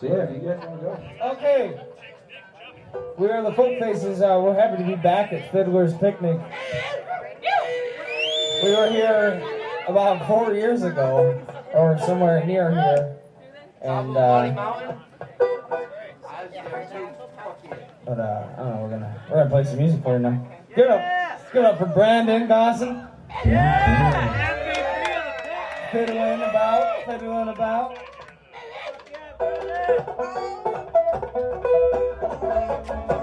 So yeah, if you guys want to go. Okay. We are the Folk Faces. Uh, we're happy to be back at Fiddler's Picnic. We were here about four years ago, or somewhere near here, and. Uh, but uh, I don't know. We're gonna we're gonna play some music for you now. Good up. good up for Brandon Dawson. Yeah. Fiddling about, fiddling about. Thank you.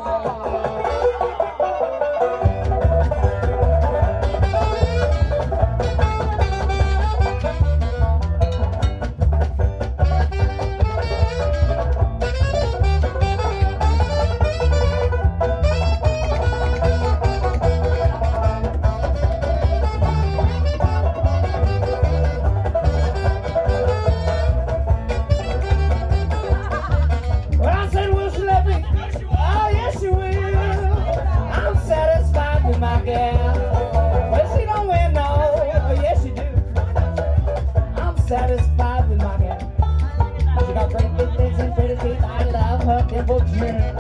They're both men.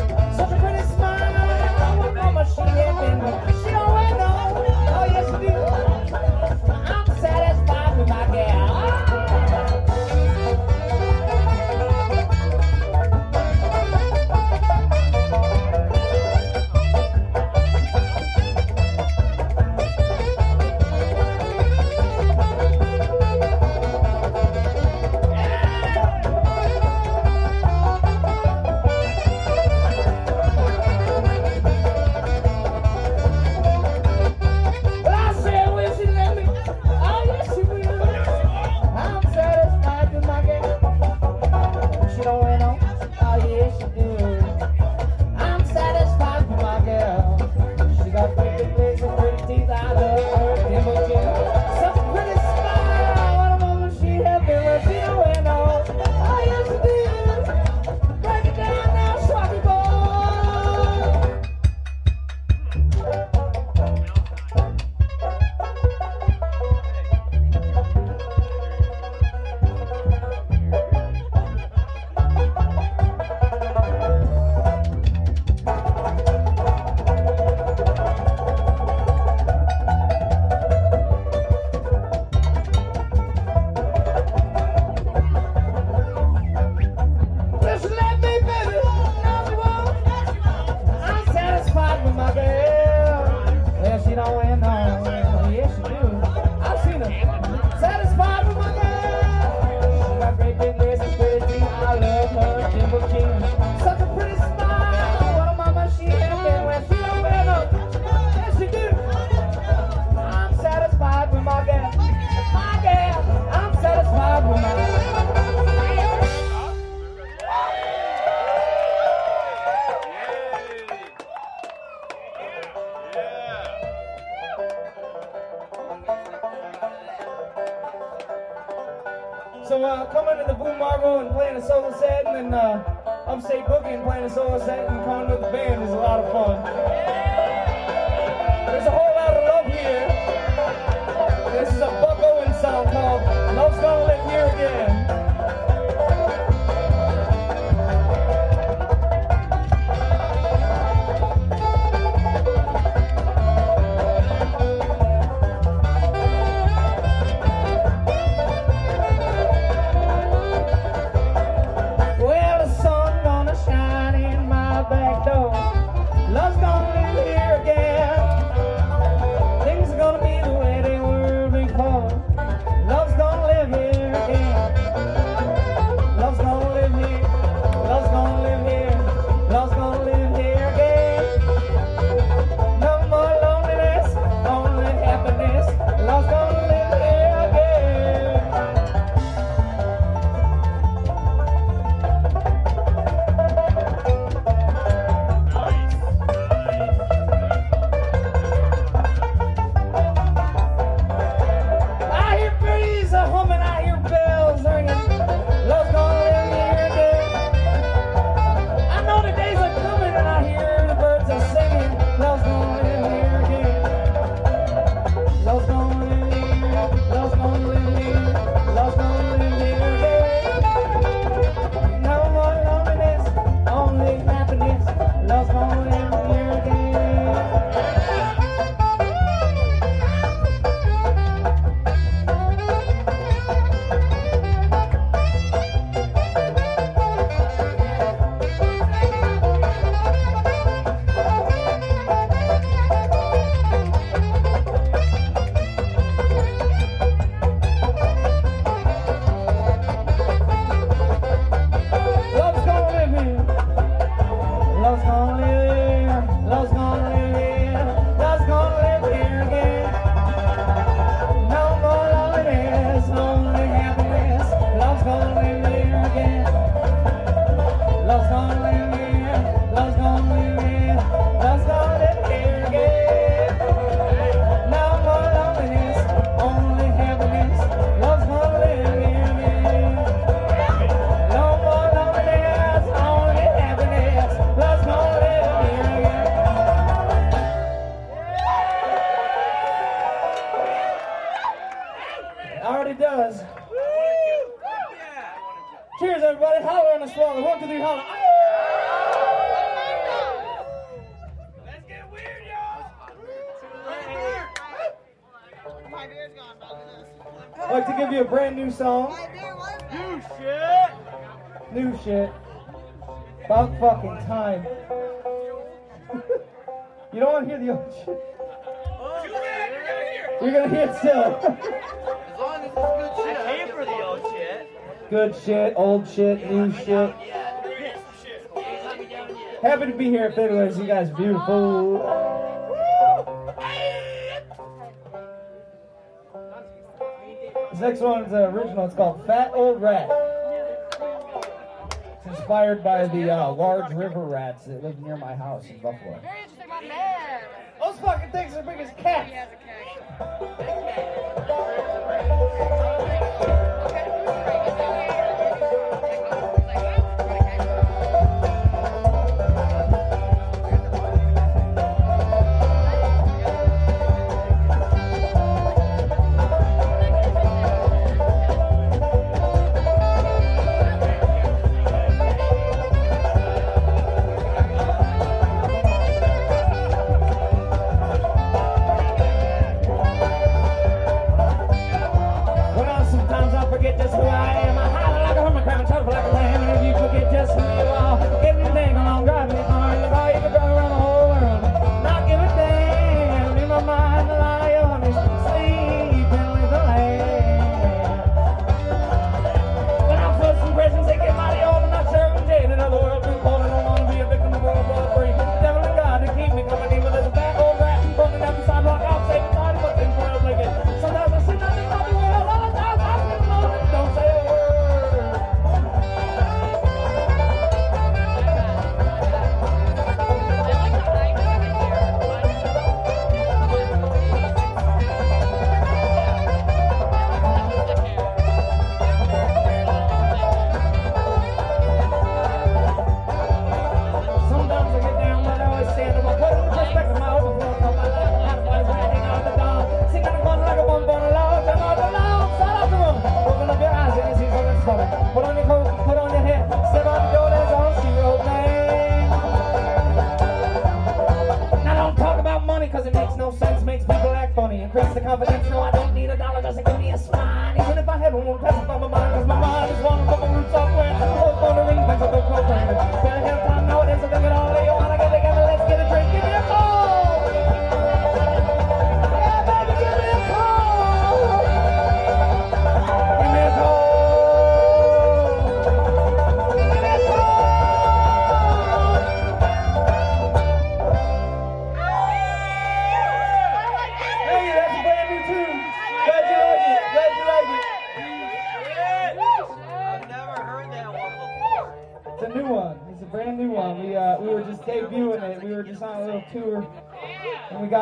Already does. Cheers, everybody. Holler on the swallow. One, two, three, holler. Let's get weird, y'all! My beer's gone, but look at this. I'd like to give you a brand new song. My beer was New shit! New shit. About fucking time. you don't want to hear the old shit. You're gonna hear it. You're gonna hear it still. Good shit, old shit, new shit. Yeah. This shit. Let me down yet. Happy to be here at Fiddlers. You guys beautiful. This next one is an original. It's called Fat Old Rat. It's inspired by the uh, large river rats that live near my house in Buffalo. very interesting about bear. Those fucking things are big as cats.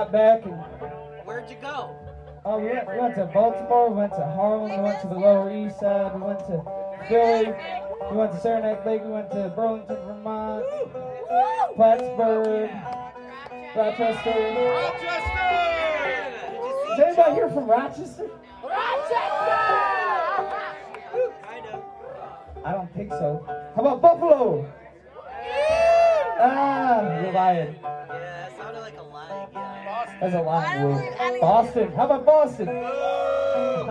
Got back and Where'd you go? oh, we went, we went to Baltimore. We went to Harlem. We went to the Lower East Side. We went to Philly. We went to Saranac Lake. We went to Burlington, Vermont, Plattsburgh, Rochester. Rochester! Is anybody here from Rochester? Kind of. I don't think so. How about Buffalo? Ah, you're lying. That's a lot of word. Boston. How about Boston? Oh.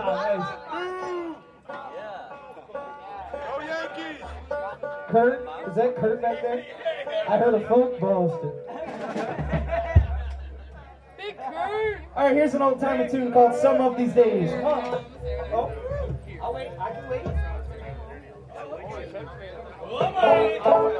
Go Yankees! Kurt? Is that Kurt back there? I heard a folk Boston. Big Kurt! Alright, here's an old timey tune called Some of These Days. Oh. I'll wait. I can wait. Oh,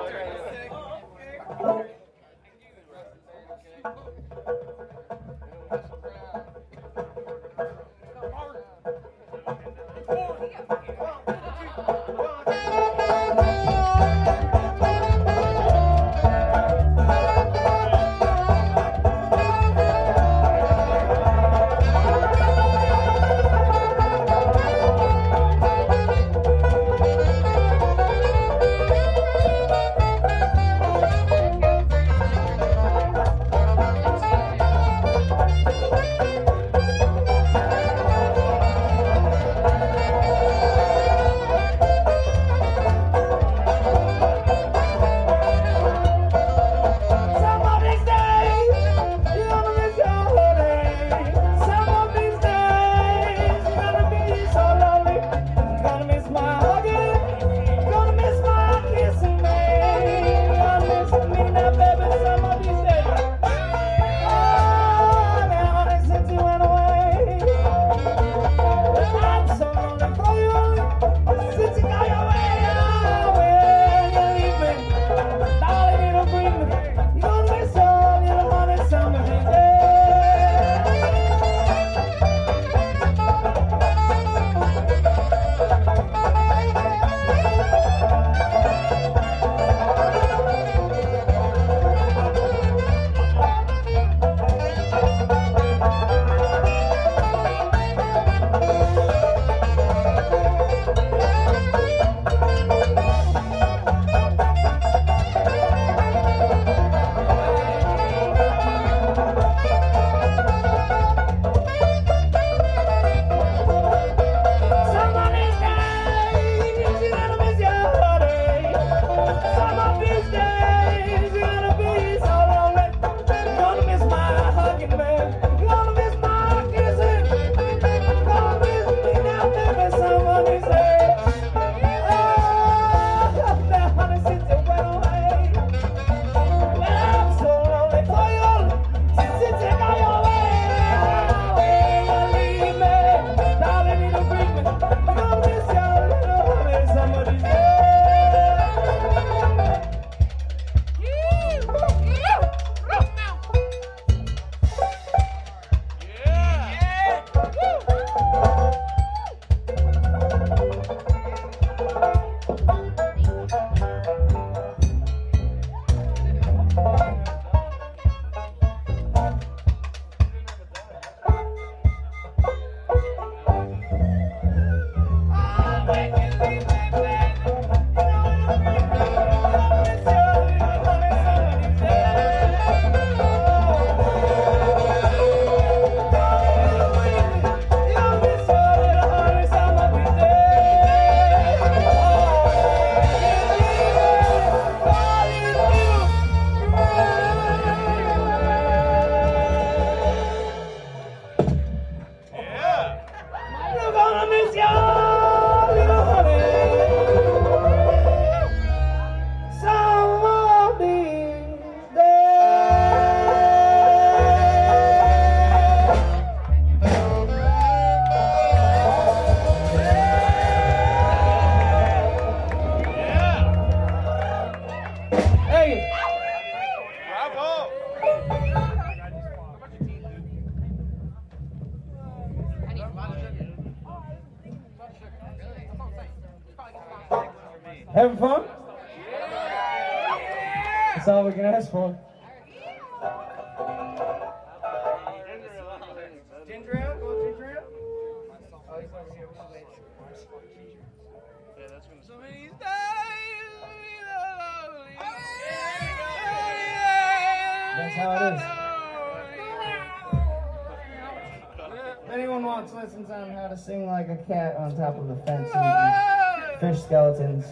fence and fish skeletons,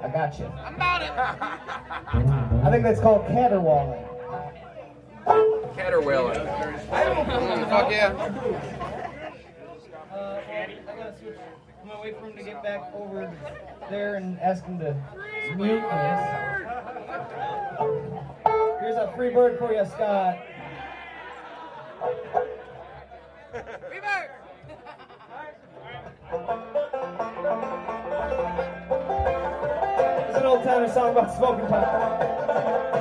I got you. I'm about it. I think that's called caterwauling. Caterwauling. Fuck yeah. Uh, I gotta switch. I'm gonna wait for him to get back over there and ask him to mute this. Here's a free bird for you, Scott. It's an old timer song about smoking pot.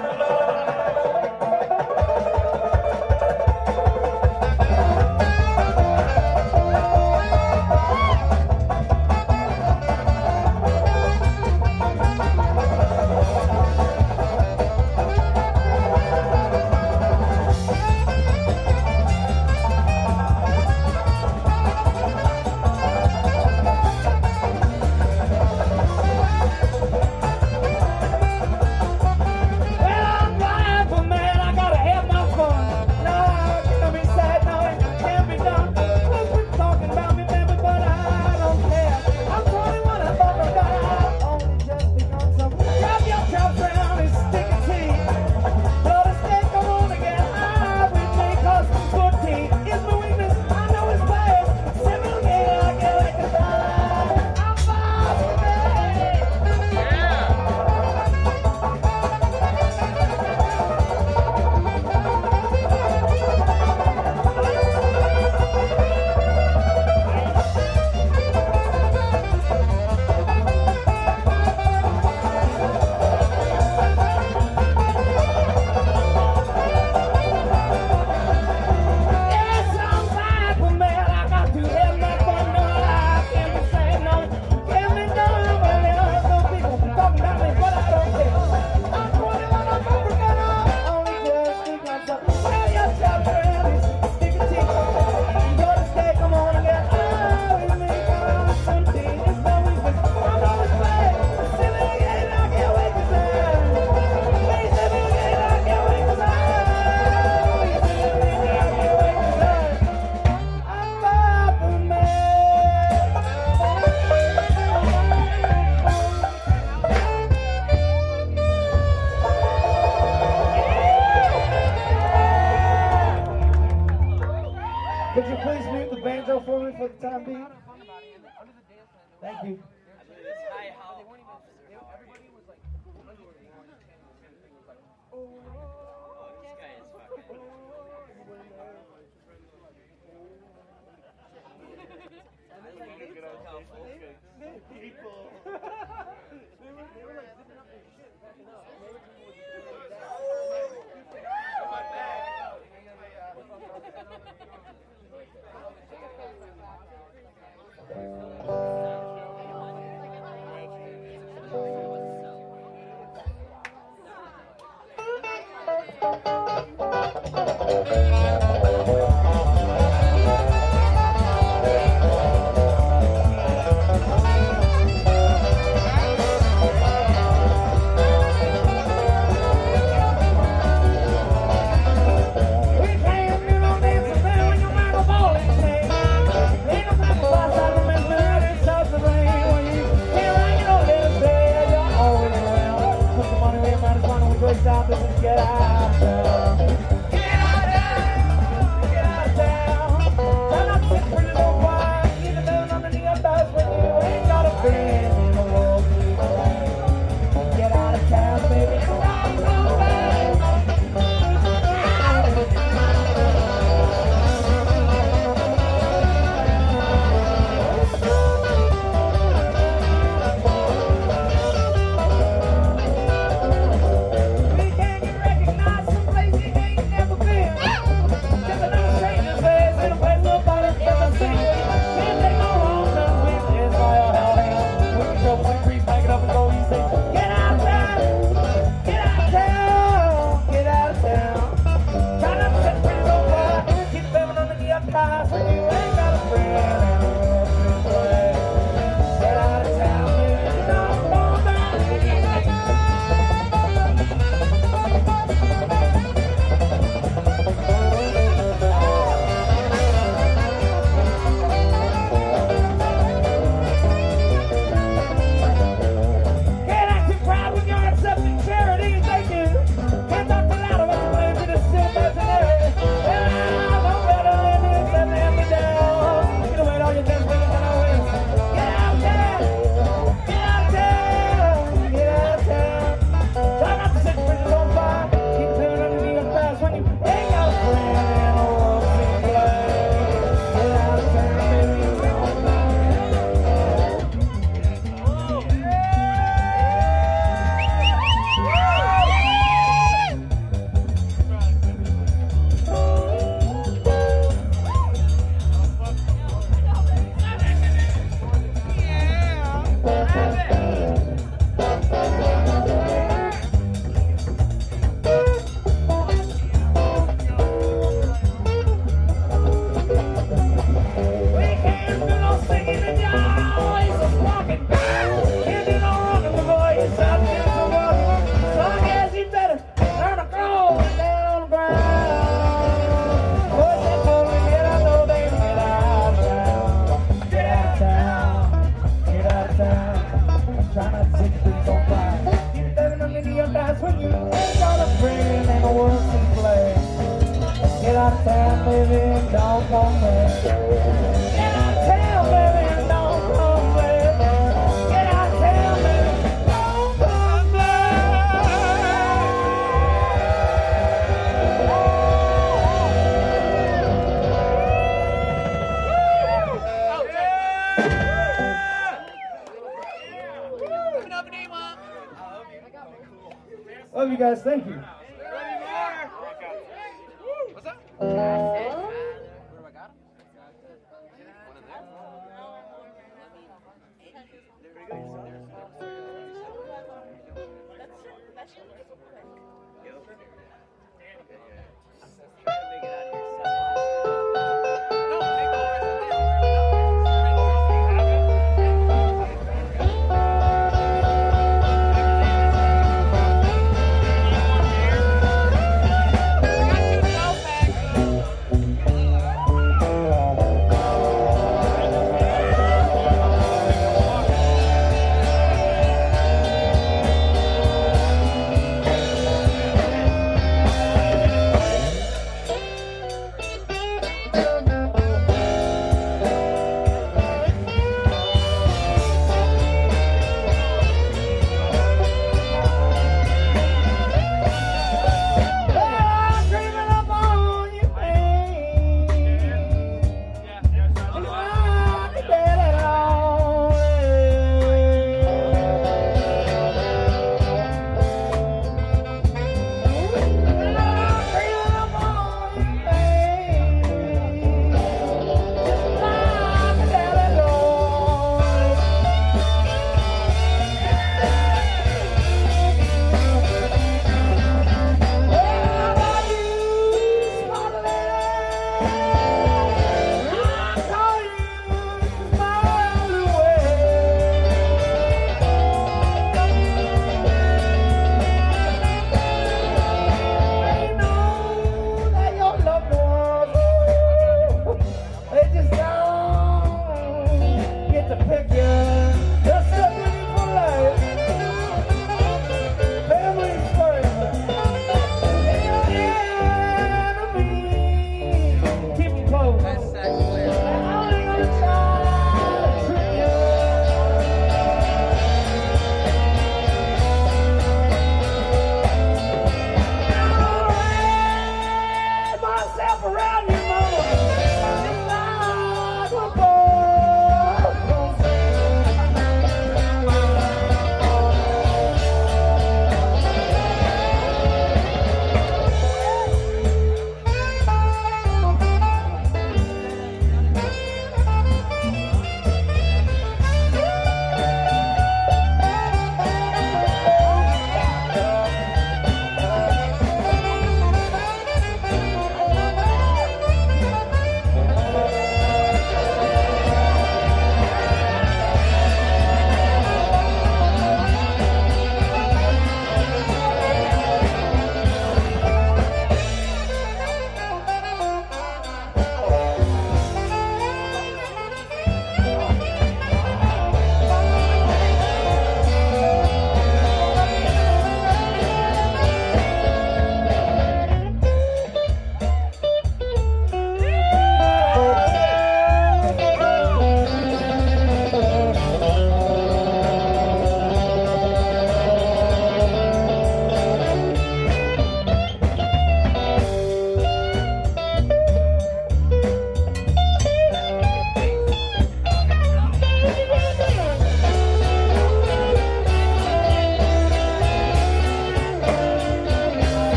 What's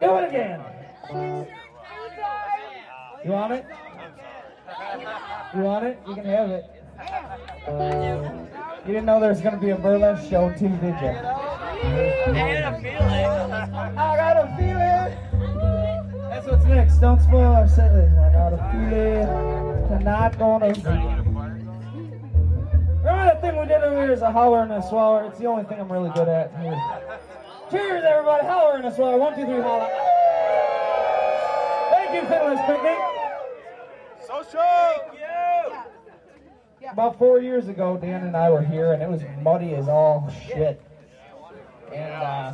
Do it again. You want it? You want it? You can have it. You didn't know there was gonna be a burlesque show too, did you? I had a feeling. I got a feeling. That's what's next. Don't spoil our set list. I got a feeling tonight gonna be. Remember that thing we did earlier is a holler and a swaller? It's the only thing I'm really good at. Here. Cheers, everybody. Holler and a swaller. One, two, three, holler. Thank you, Fiddler's Picnic. So social! Yeah. About four years ago, Dan and I were here, and it was muddy as all shit. And uh,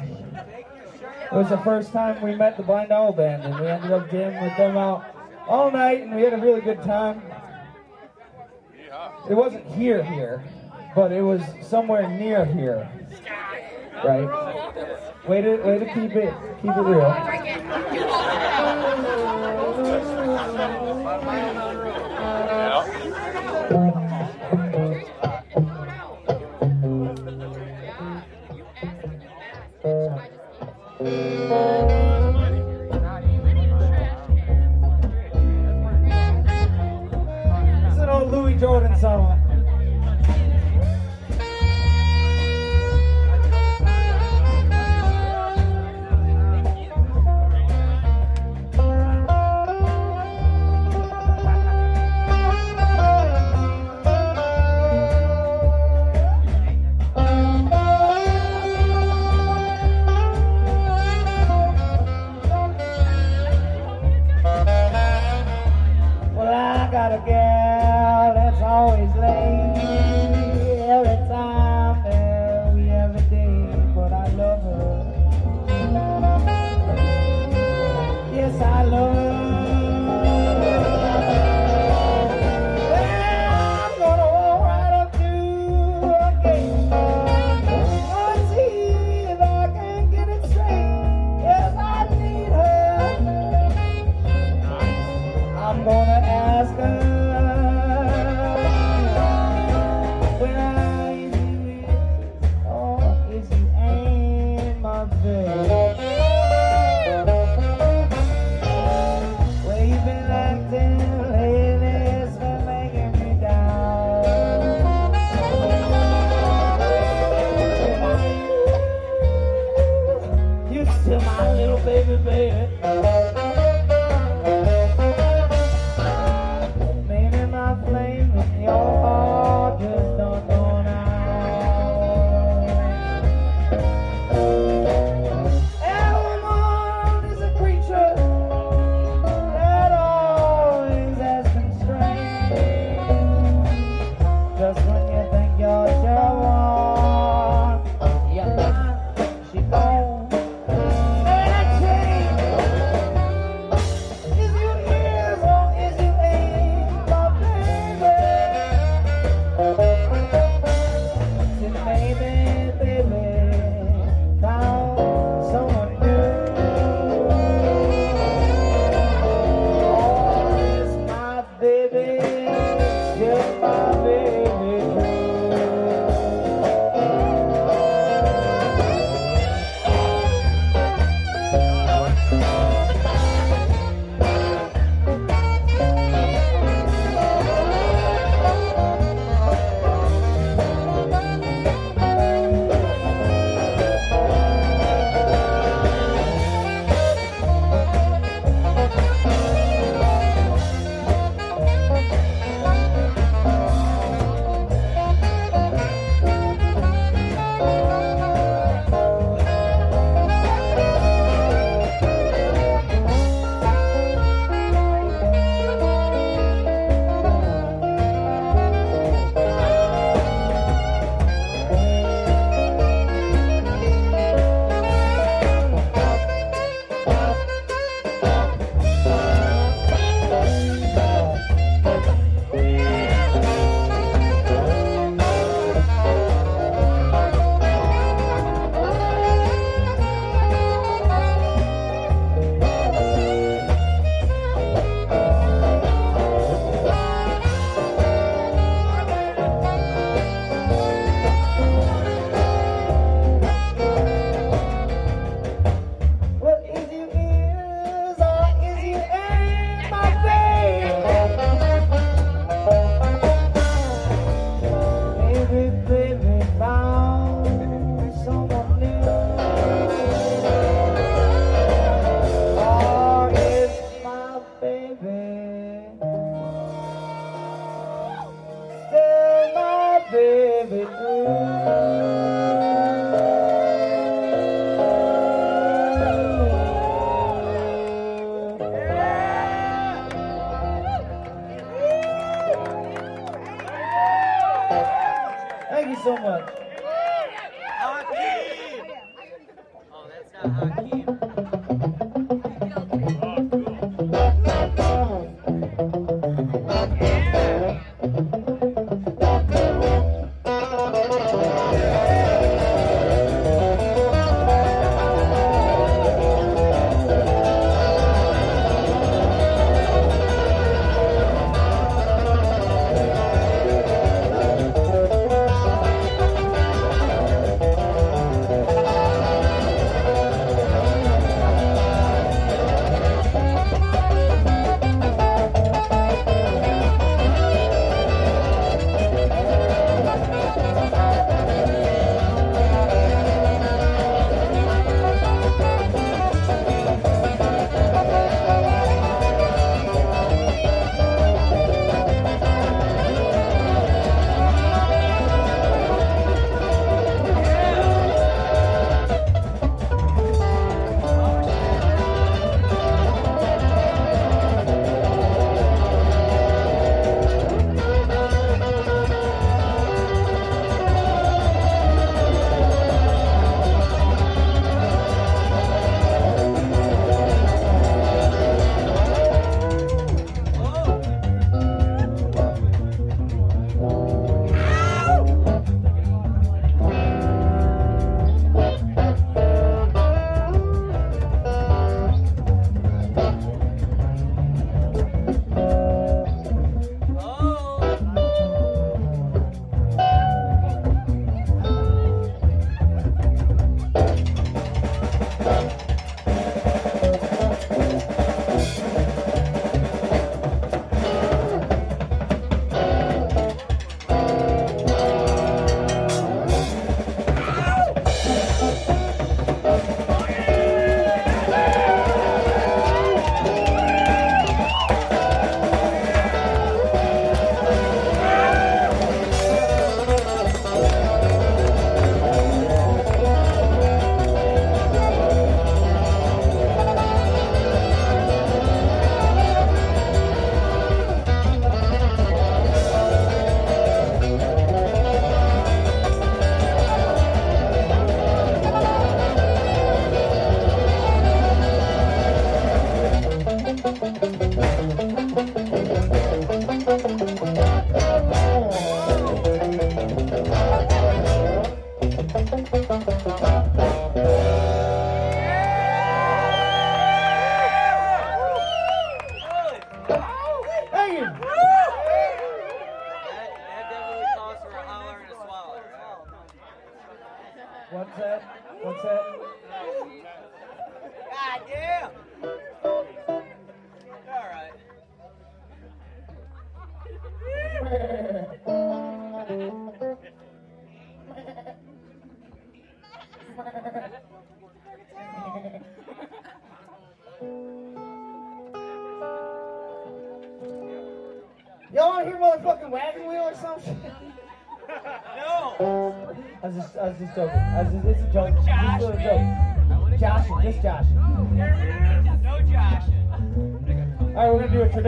it was the first time we met the Blind Owl Band, and we ended up jamming with them out all night, and we had a really good time. It wasn't here, here, but it was somewhere near here, right? Way to, way to keep it, keep it real.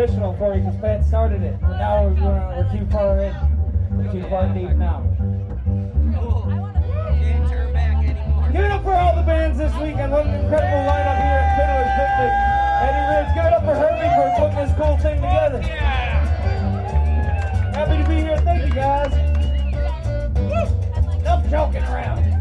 traditional for you because Pat started it, but now we're, we're, too far in. We're too far deep now. Anymore. Give it up for all the bands this week and what an incredible lineup here at Fiddler's Picnic. Eddie Ridge, give it up for Herbie for putting this cool thing together. Happy to be here. Thank you guys. Enough joking around.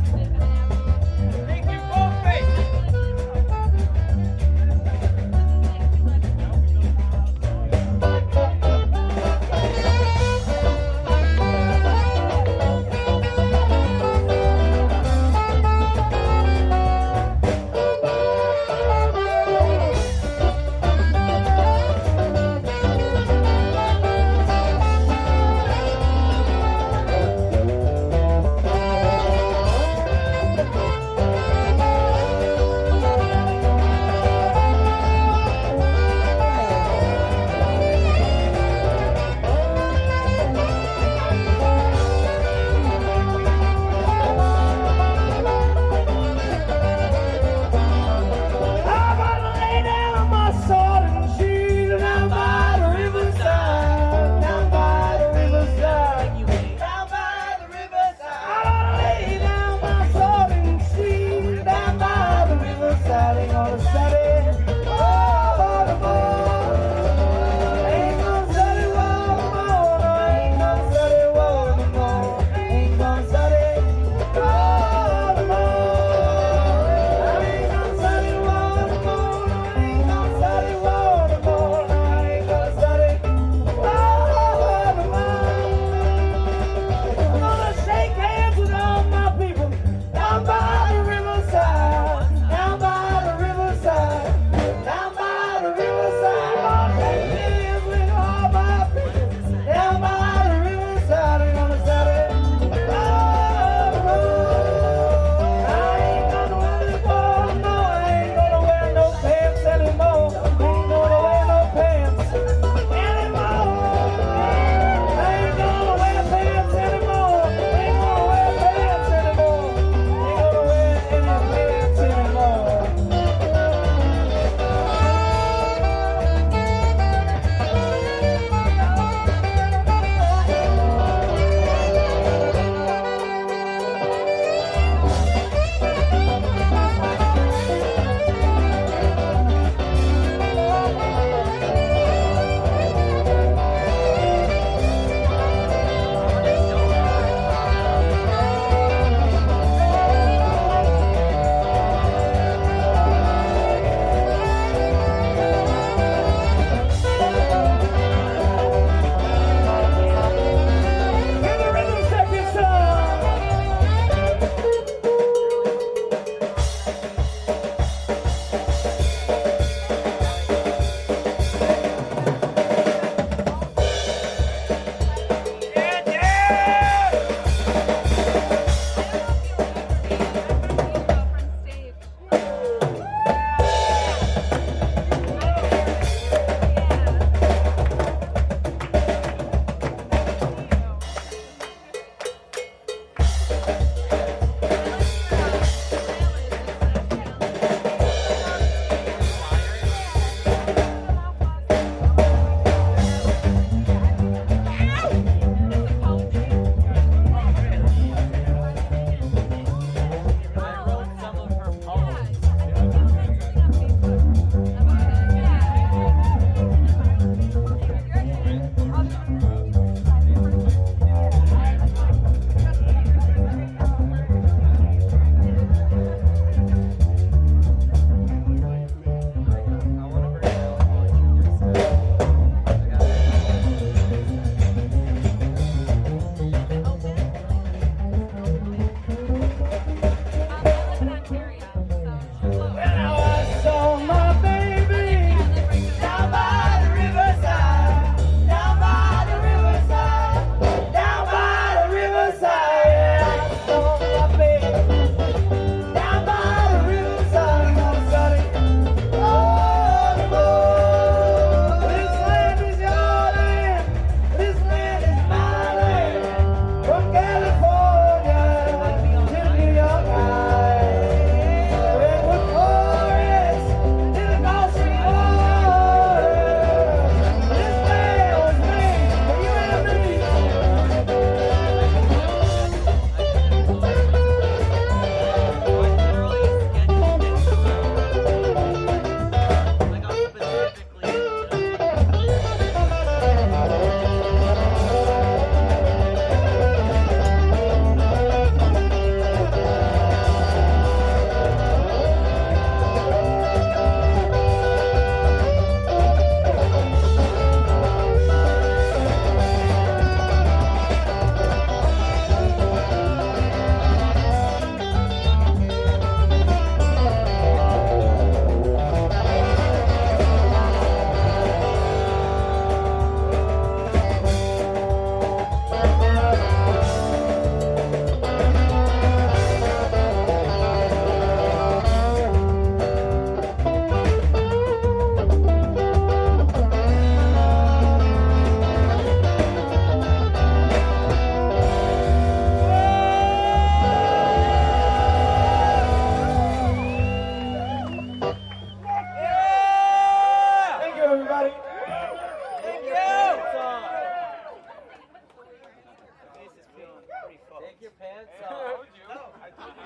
That's hey, uh, I told you. I told you.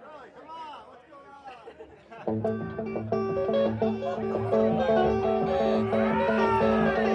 Really, come on, what's going on?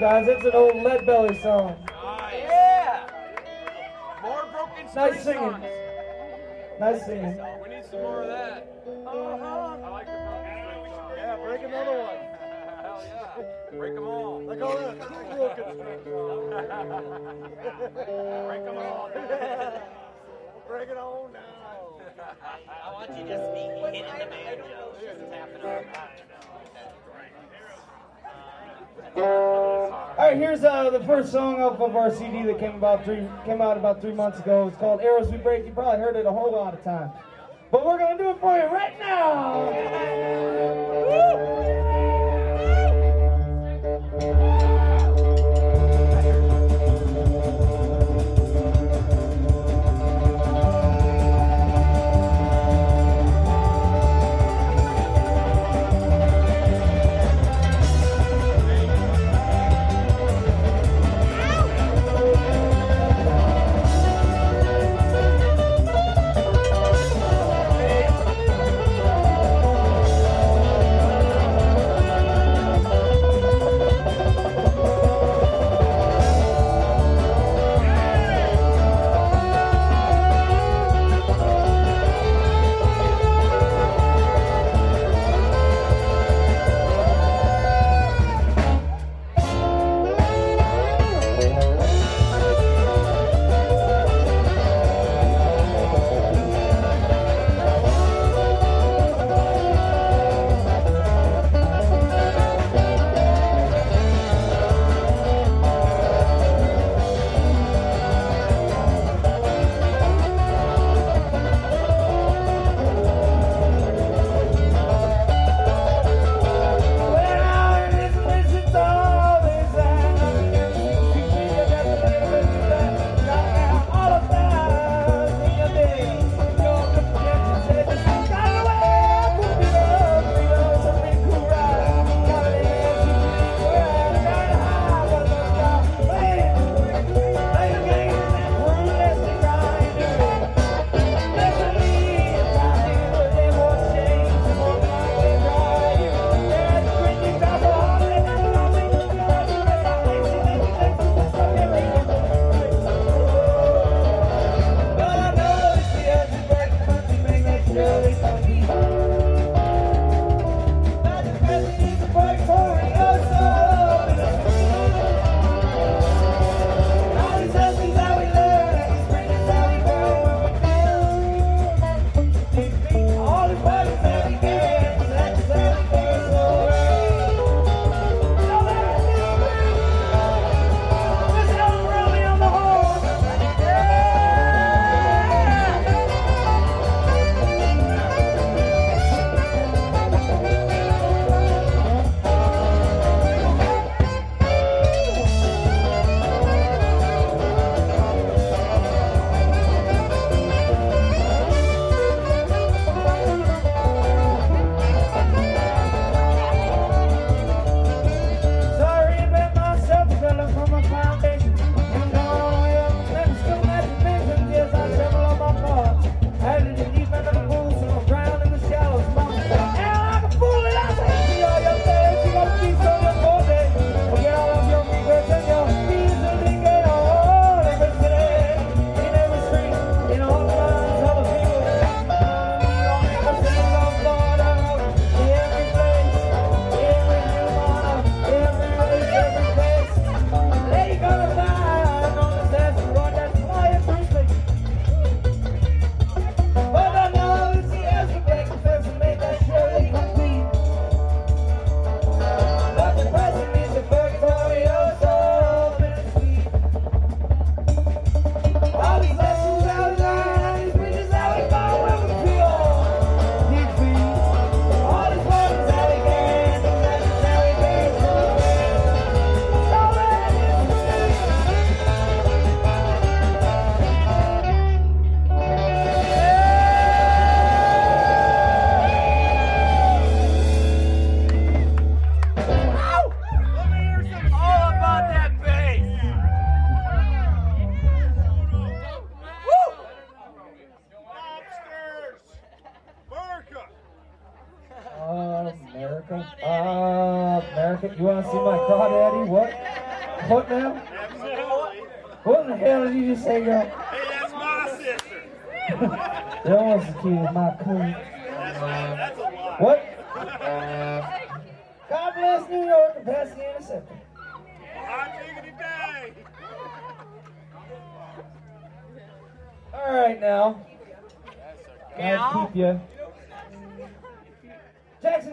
Guys. It's an old Lead Belly song. Yeah. More broken Nice singing. songs. Nice singing. We need some more of that. Uh-huh. I like the broken string. Yeah, break another one. Hell yeah. Break them all. Like all that broken song. Break them all. Break it on now. I want you to just be hitting the banjo, just tapping on All right, here's uh, the first song off of our CD that came about three came out about three months ago. It's called "Arrows We Break." You probably heard it a whole lot of times, but we're gonna do it for you right now.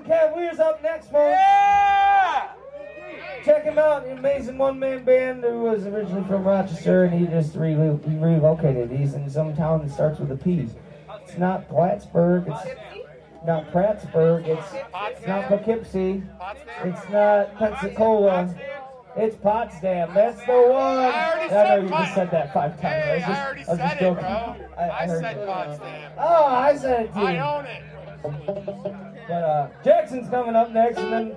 Cavaliers up next, folks. Yeah! Check him out, the amazing one-man band who was originally from Rochester, and he just relo- he relocated. He's in some town that starts with a P. It's not Plattsburgh. It's not Prattsburg. It's, it's not Poughkeepsie. It's not Pensacola. It's Potsdam. That's the one. I already I know said you Pot- just said that five times. I was just, I already I was said it, joking. bro. I, I heard said. Potsdam. Oh, I said it too. I own it. But uh, Jackson's coming up next, and then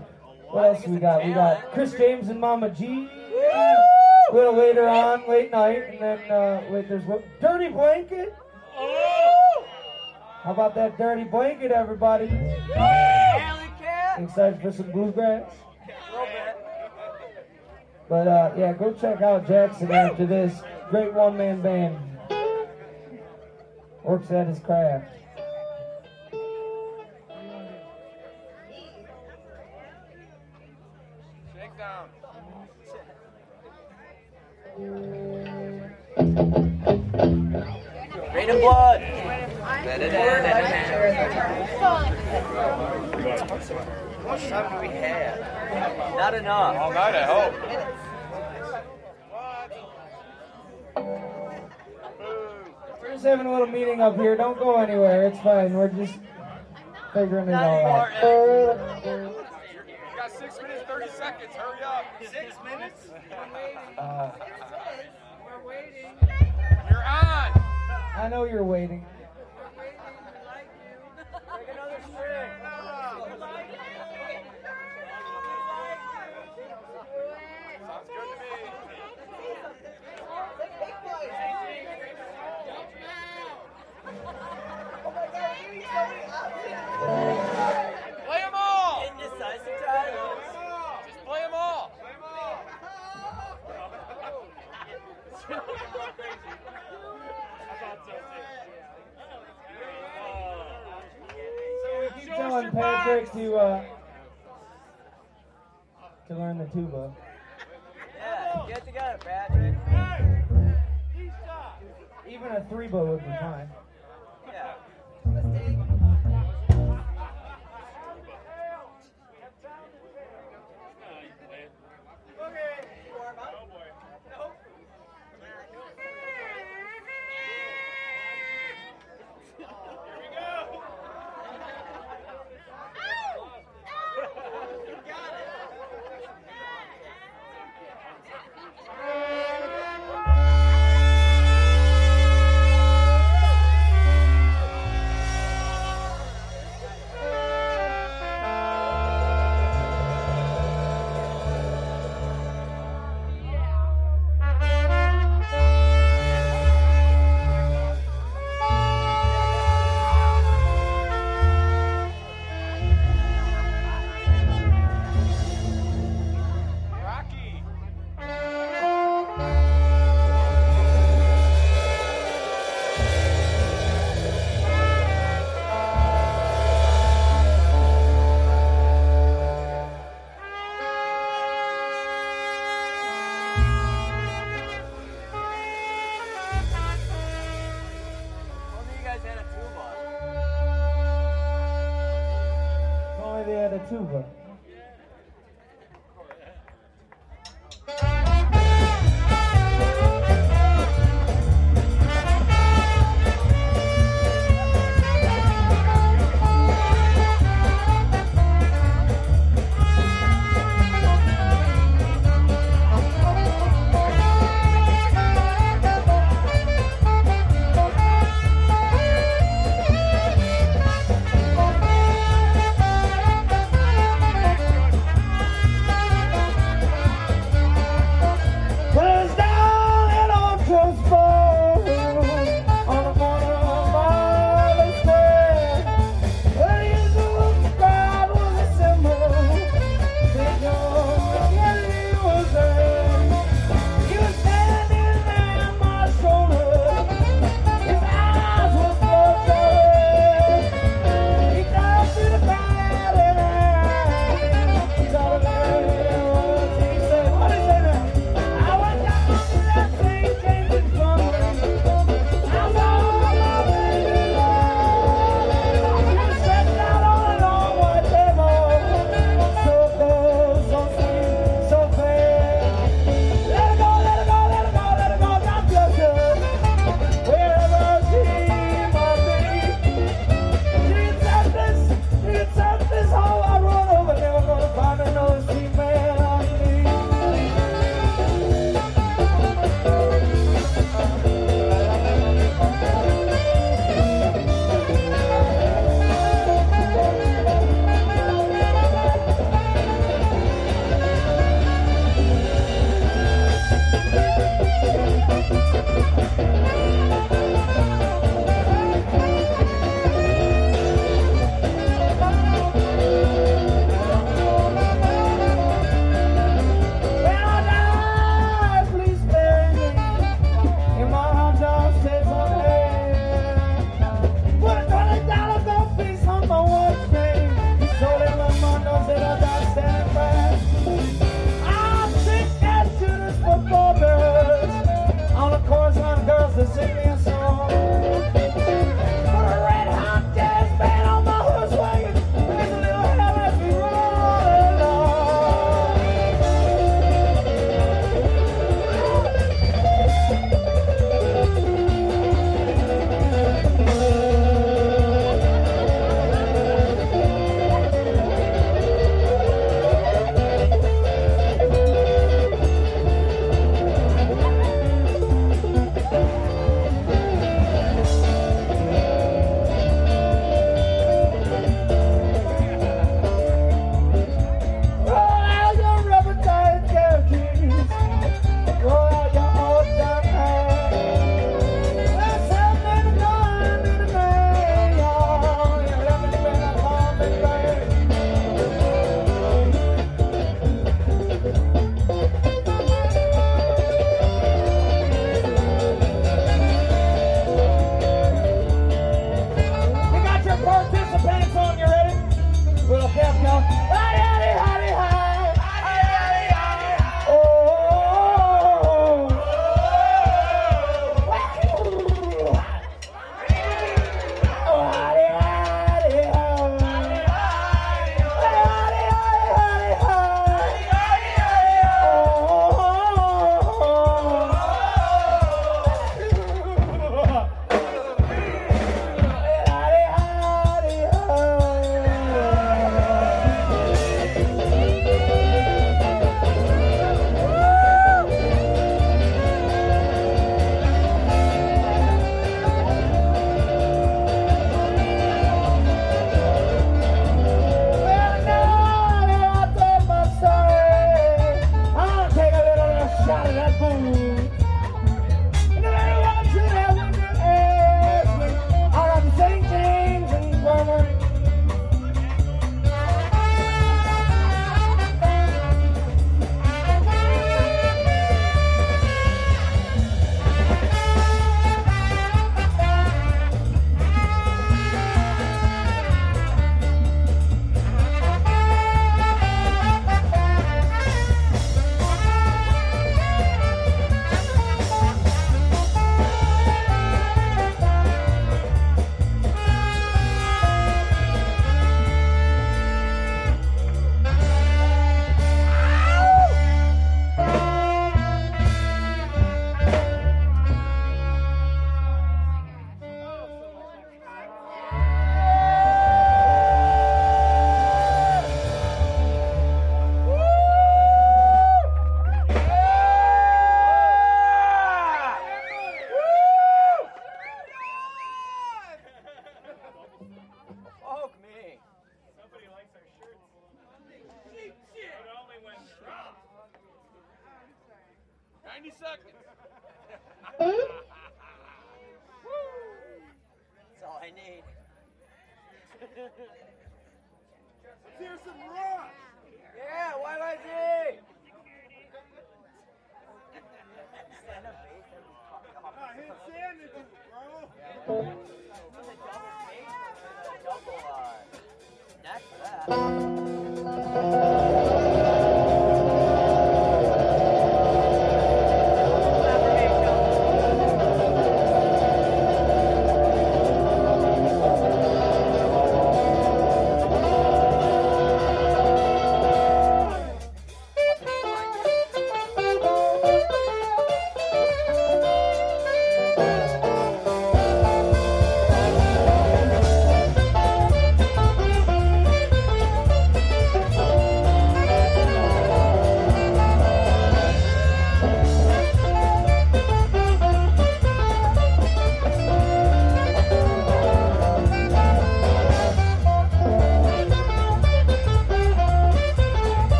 what else we got? We got Chris James and Mama G. A little later on, late night, and then uh, wait, there's what? Dirty Blanket. How about that Dirty Blanket, everybody? Excited for some bluegrass? But uh, yeah, go check out Jackson after this. Great one-man band. Works at his craft. Rain and blood. How much time do we have? Not enough. All night, I hope. We're just having a little meeting up here. Don't go anywhere. It's fine. We're just figuring it all out. You got six minutes, 30 seconds. Hurry up. Six minutes? Uh, You're on. I know you're waiting. Keep telling Patrick to uh, to learn the tuba. Yeah, get together, Patrick. Even a three bow would be fine.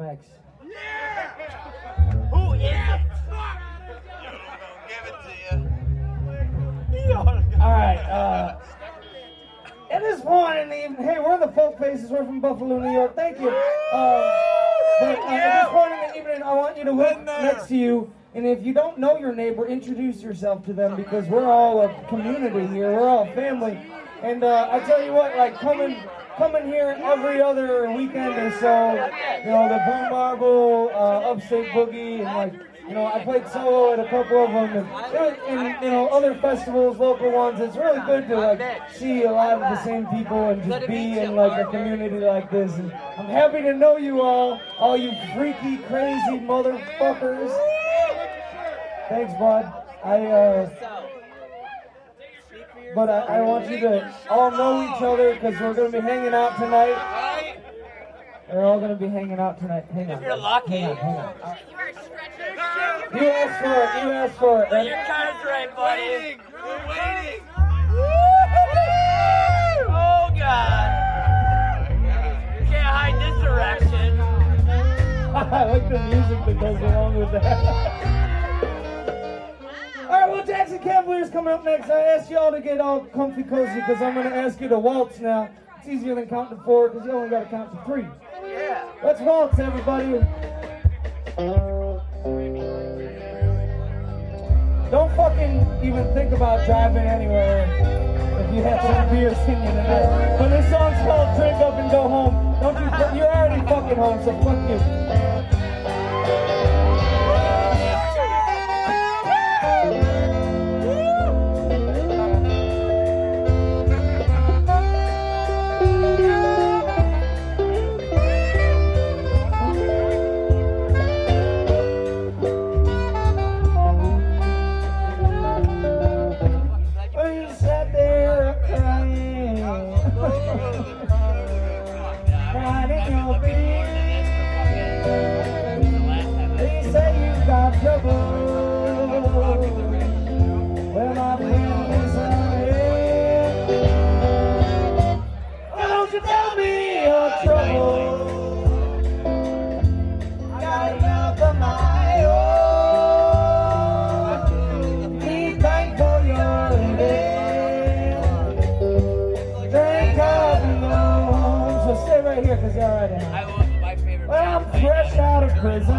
And, and DMX. Yeah. Fuck. Give it to you. All right. Uh, and one in the evening. Hey, we're the Folk Faces. We're from Buffalo, New York. Thank you. Uh, but uh, at this point in the evening, I want you to look next to you. And if you don't know your neighbor, introduce yourself to them because we're all a community here. We're all family. And uh, I tell you what, like coming coming here every other weekend or so, you know, the Blue Marble, uh, Upstate Boogie, and like, you know, I played solo at a couple of them, and, and you know, other festivals, local ones. It's really good to like see a lot of the same people and just be in like a community like this. And I'm happy to know you all, all you freaky, crazy motherfuckers. Thanks, bud. I uh. But I, I want you to all know each other because we're going to be hanging out tonight. We're all going to be hanging out tonight. Hang on. you're lucky. Hang on, hang on. You asked for it. You asked for it. Your right? card's right, buddy. We're waiting. Oh, God. You can't hide this erection. I like the music that goes along with that. All right, well, Jackson Cavalier's coming up next. I ask y'all to get all comfy cozy because I'm going to ask you to waltz now. It's easier than counting to four because you only got to count to three. Yeah. Let's waltz, everybody. Don't fucking even think about driving anywhere if you have some beers in you tonight. When this song's called Drink Up and Go Home, don't you? You're already fucking home, so fuck you. Out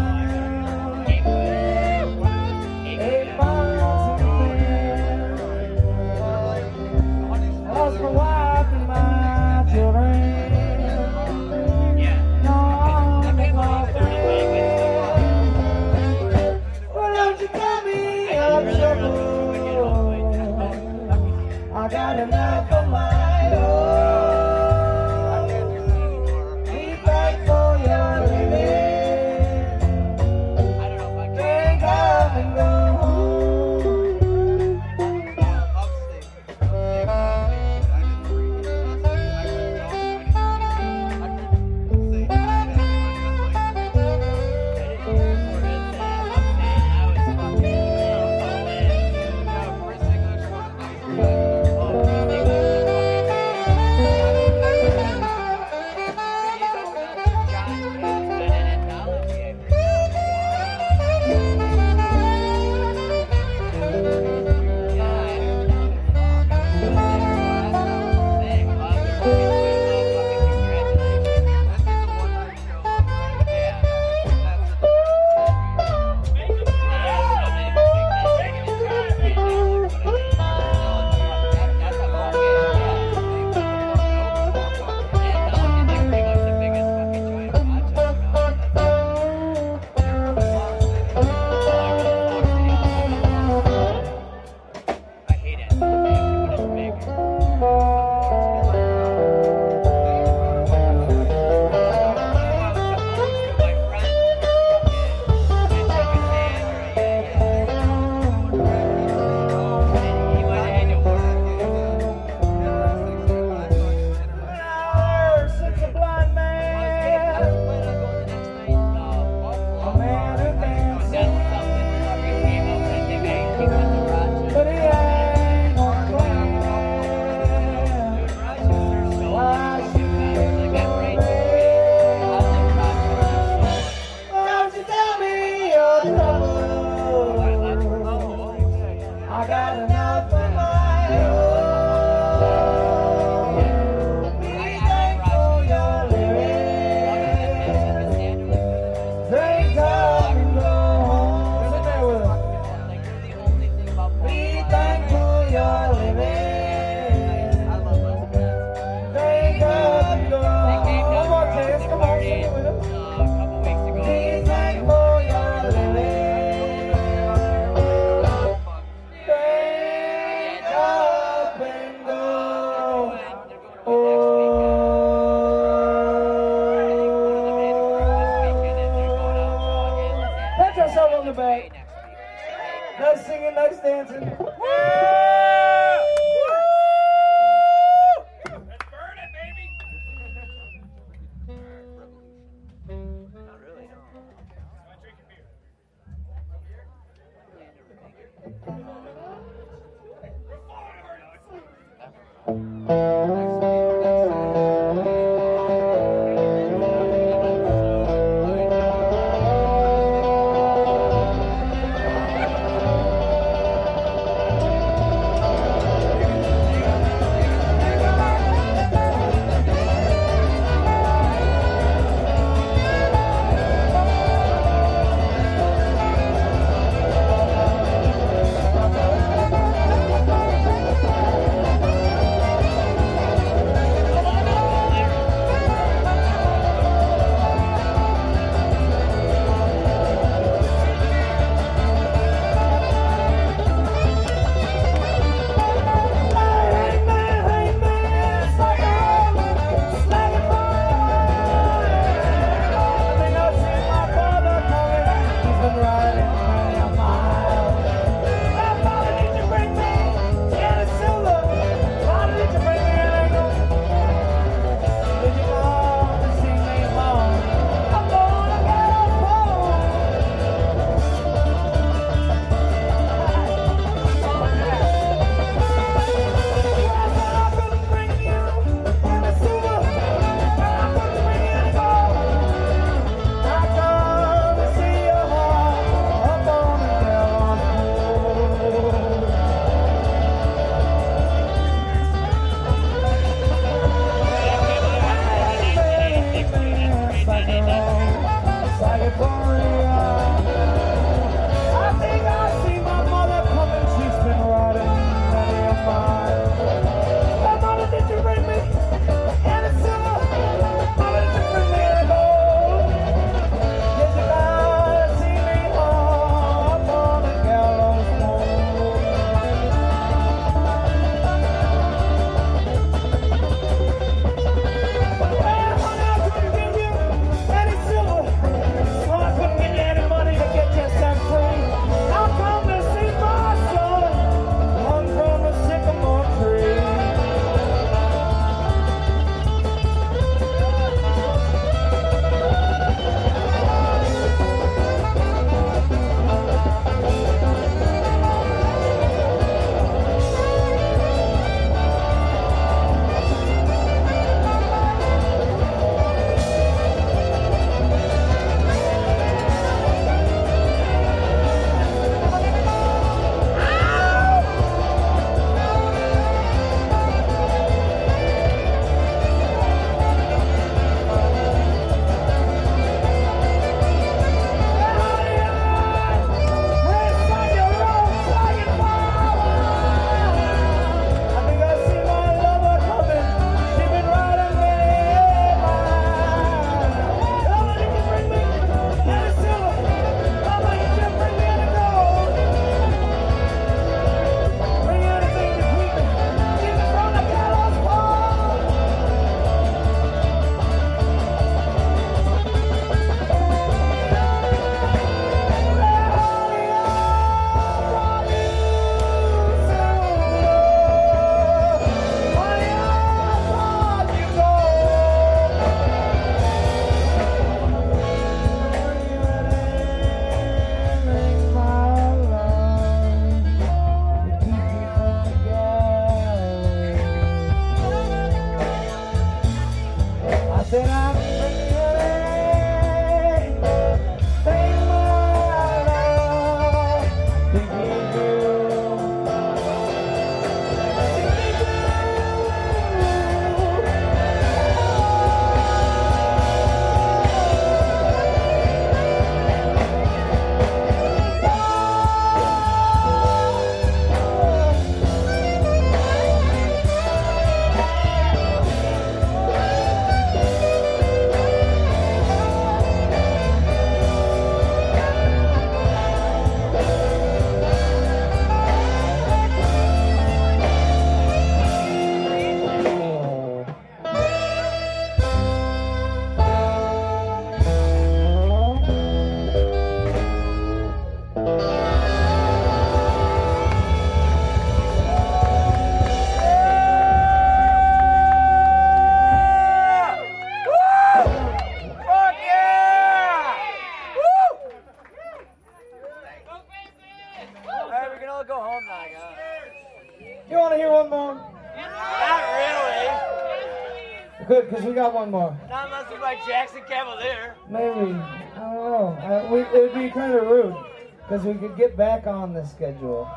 got one more. Not unless it's like Jackson Cavalier. Maybe. I don't know. I, we, it would be kind of rude because we could get back on the schedule.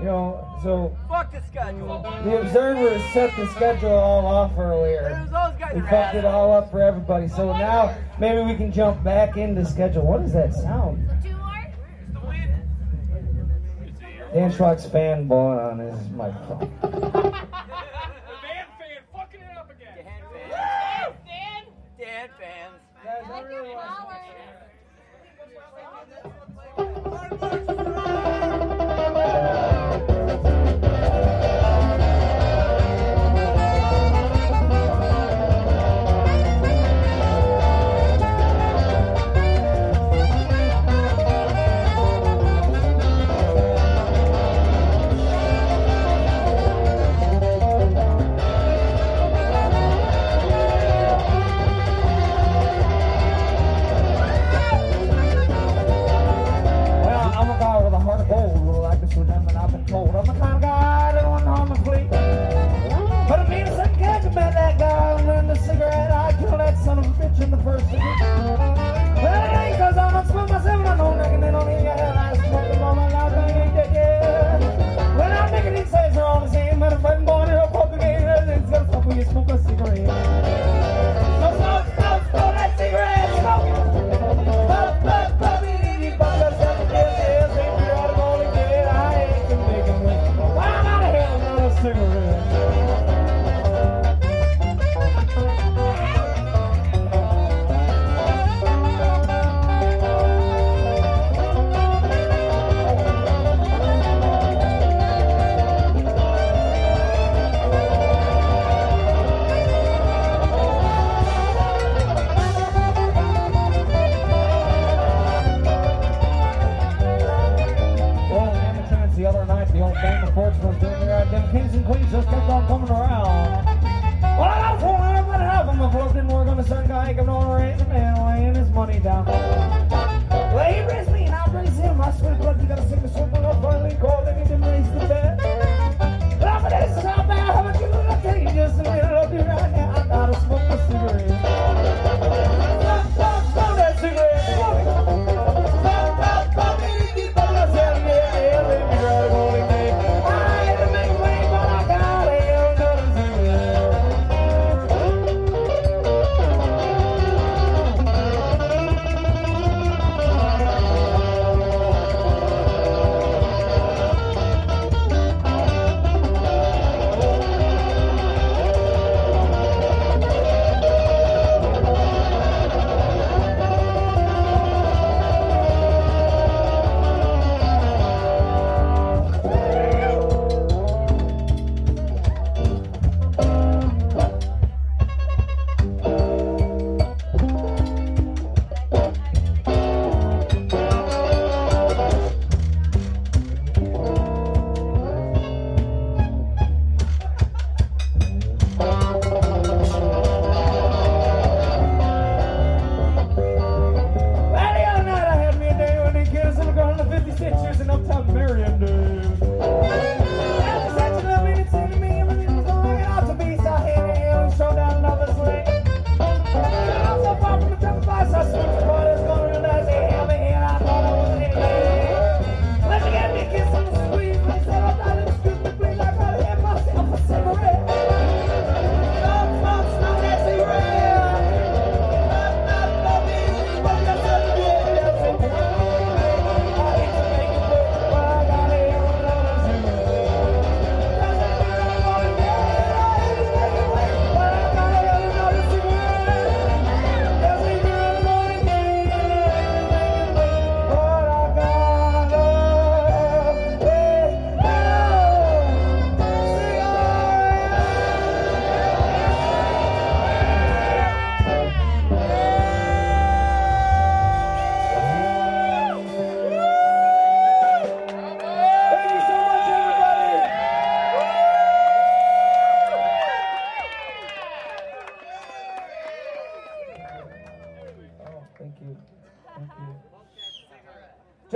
You know, so. Fuck the schedule. The observers set the schedule all off earlier. We fucked it all up for everybody. So now maybe we can jump back into schedule. What is that sound? Dan Schwartz fan blowing on his microphone.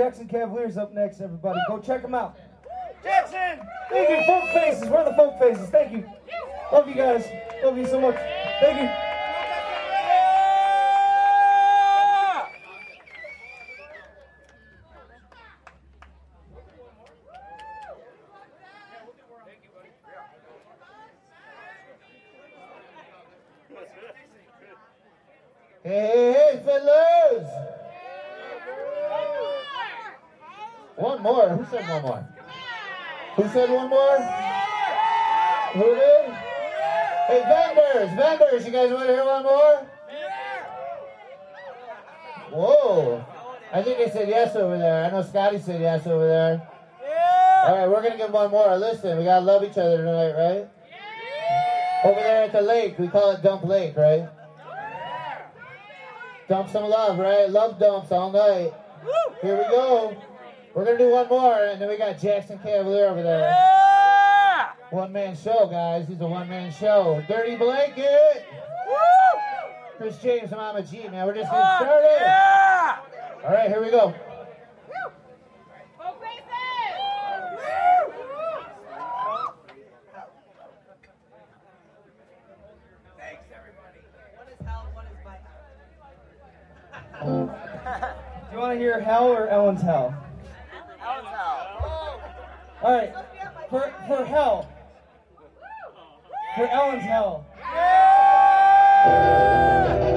Jackson Cavaliers up next, everybody. Go check them out. Jackson! Thank you, folk faces. we're the folk faces? Thank you. Love you guys. Love you so much. Thank you. One more? Who said one more? Who did? Hey, vendors, vendors, you guys want to hear one more? Whoa. I think they said yes over there. I know Scotty said yes over there. All right, we're going to give one more. Listen, we got to love each other tonight, right? Over there at the lake, we call it Dump Lake, right? Dump some love, right? Love dumps all night. Here we go. We're gonna do one more, and then we got Jackson Cavalier over there. Yeah! One man show, guys. He's a one man show. Dirty blanket. Woo! Chris James, and Mama G, man. We're just getting started. Yeah! All right, here we go. What is hell? What is my Do you want to hear hell or Ellen's hell? All right. For for hell. For Ellen's hell. Oh,